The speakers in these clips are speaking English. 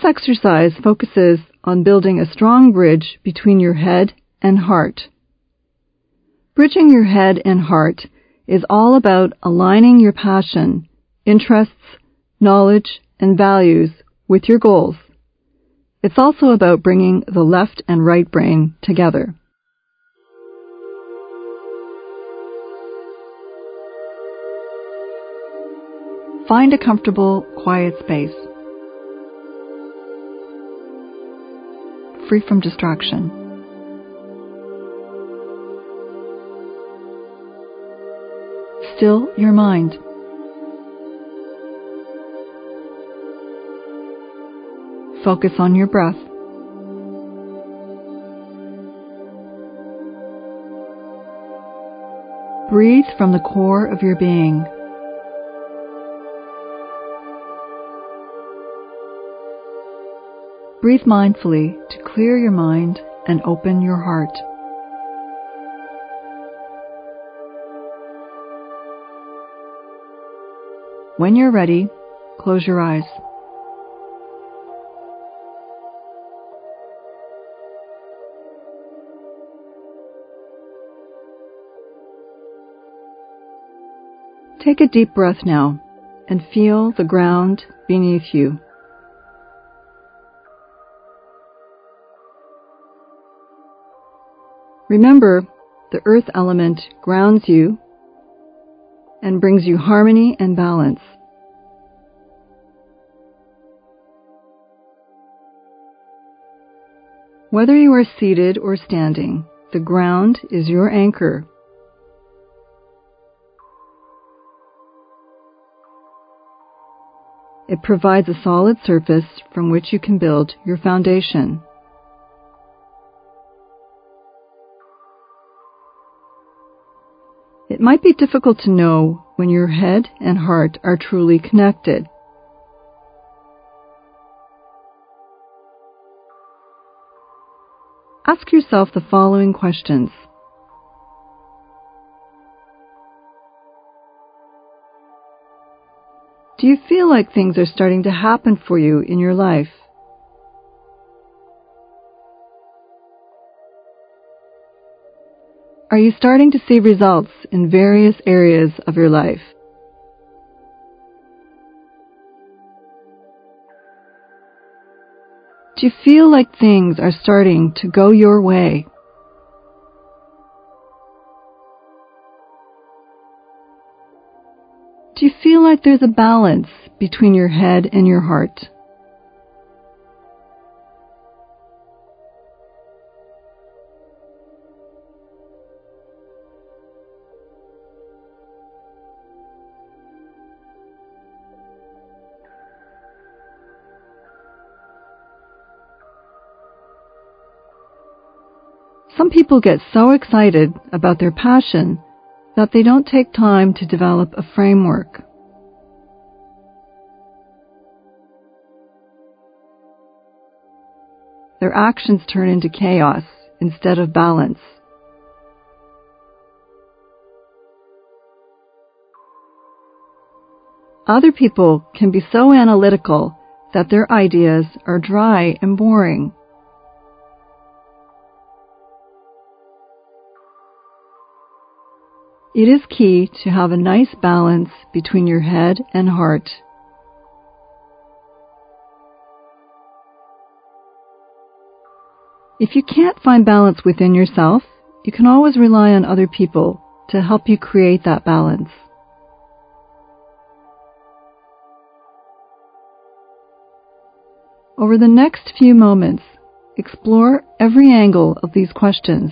This exercise focuses on building a strong bridge between your head and heart. Bridging your head and heart is all about aligning your passion, interests, knowledge, and values with your goals. It's also about bringing the left and right brain together. Find a comfortable, quiet space. Free from distraction. Still your mind. Focus on your breath. Breathe from the core of your being. Breathe mindfully to clear your mind and open your heart. When you're ready, close your eyes. Take a deep breath now and feel the ground beneath you. Remember, the earth element grounds you and brings you harmony and balance. Whether you are seated or standing, the ground is your anchor It provides a solid surface from which you can build your foundation. It might be difficult to know when your head and heart are truly connected. Ask yourself the following questions. Do you feel like things are starting to happen for you in your life? Are you starting to see results in various areas of your life? Do you feel like things are starting to go your way? Do you feel like there's a balance between your head and your heart? Some people get so excited about their passion that they don't take time to develop a framework. Their actions turn into chaos instead of balance. Other people can be so analytical that their ideas are dry and boring. It is key to have a nice balance between your head and heart. If you can't find balance within yourself, you can always rely on other people to help you create that balance. Over the next few moments, explore every angle of these questions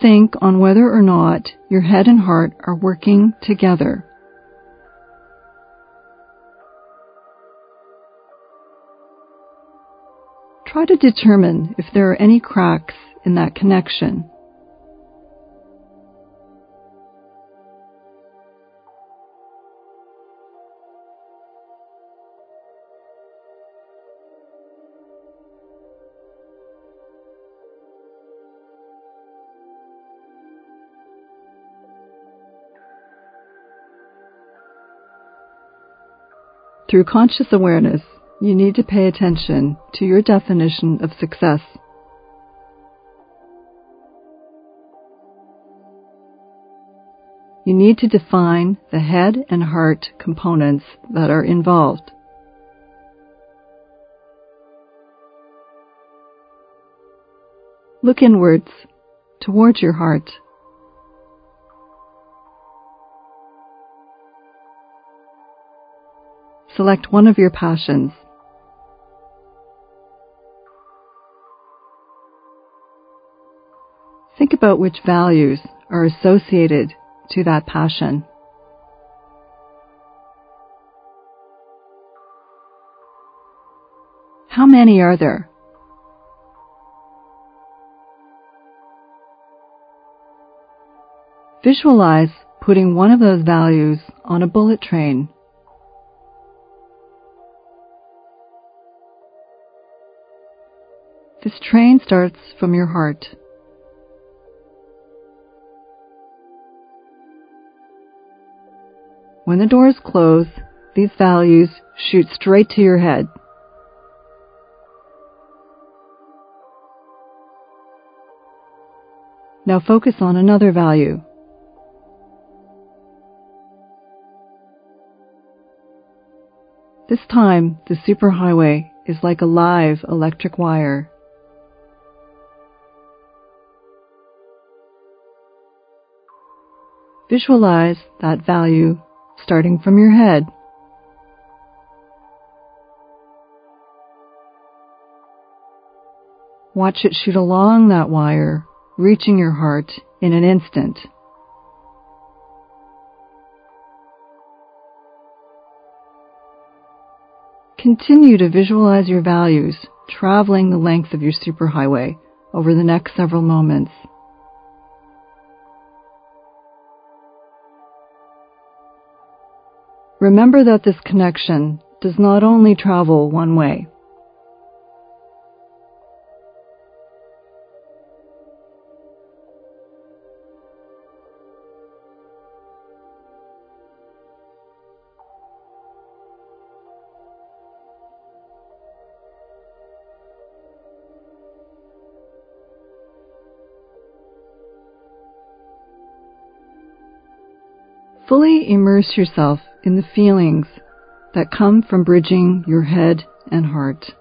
Think on whether or not your head and heart are working together. Try to determine if there are any cracks in that connection. Through conscious awareness, you need to pay attention to your definition of success. You need to define the head and heart components that are involved. Look inwards, towards your heart. Select one of your passions. Think about which values are associated to that passion. How many are there? Visualize putting one of those values on a bullet train. This train starts from your heart. When the doors close, these values shoot straight to your head. Now focus on another value. This time, the superhighway is like a live electric wire. Visualize that value starting from your head. Watch it shoot along that wire, reaching your heart in an instant. Continue to visualize your values traveling the length of your superhighway over the next several moments. Remember that this connection does not only travel one way. Fully immerse yourself in the feelings that come from bridging your head and heart.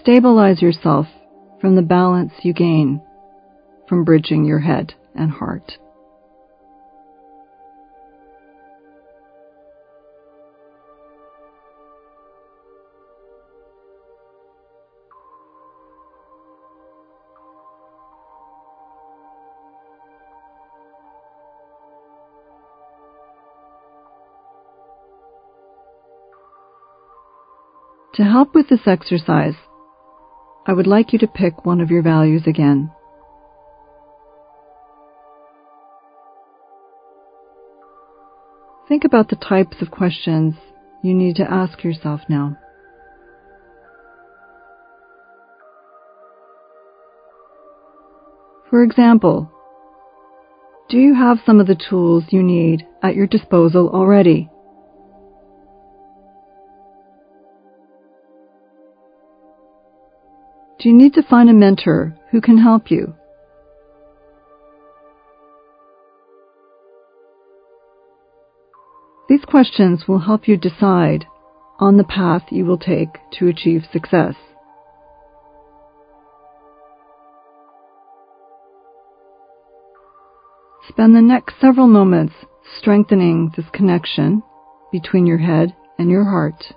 Stabilize yourself from the balance you gain from bridging your head and heart. To help with this exercise, I would like you to pick one of your values again. Think about the types of questions you need to ask yourself now. For example, do you have some of the tools you need at your disposal already? Do you need to find a mentor who can help you? These questions will help you decide on the path you will take to achieve success. Spend the next several moments strengthening this connection between your head and your heart.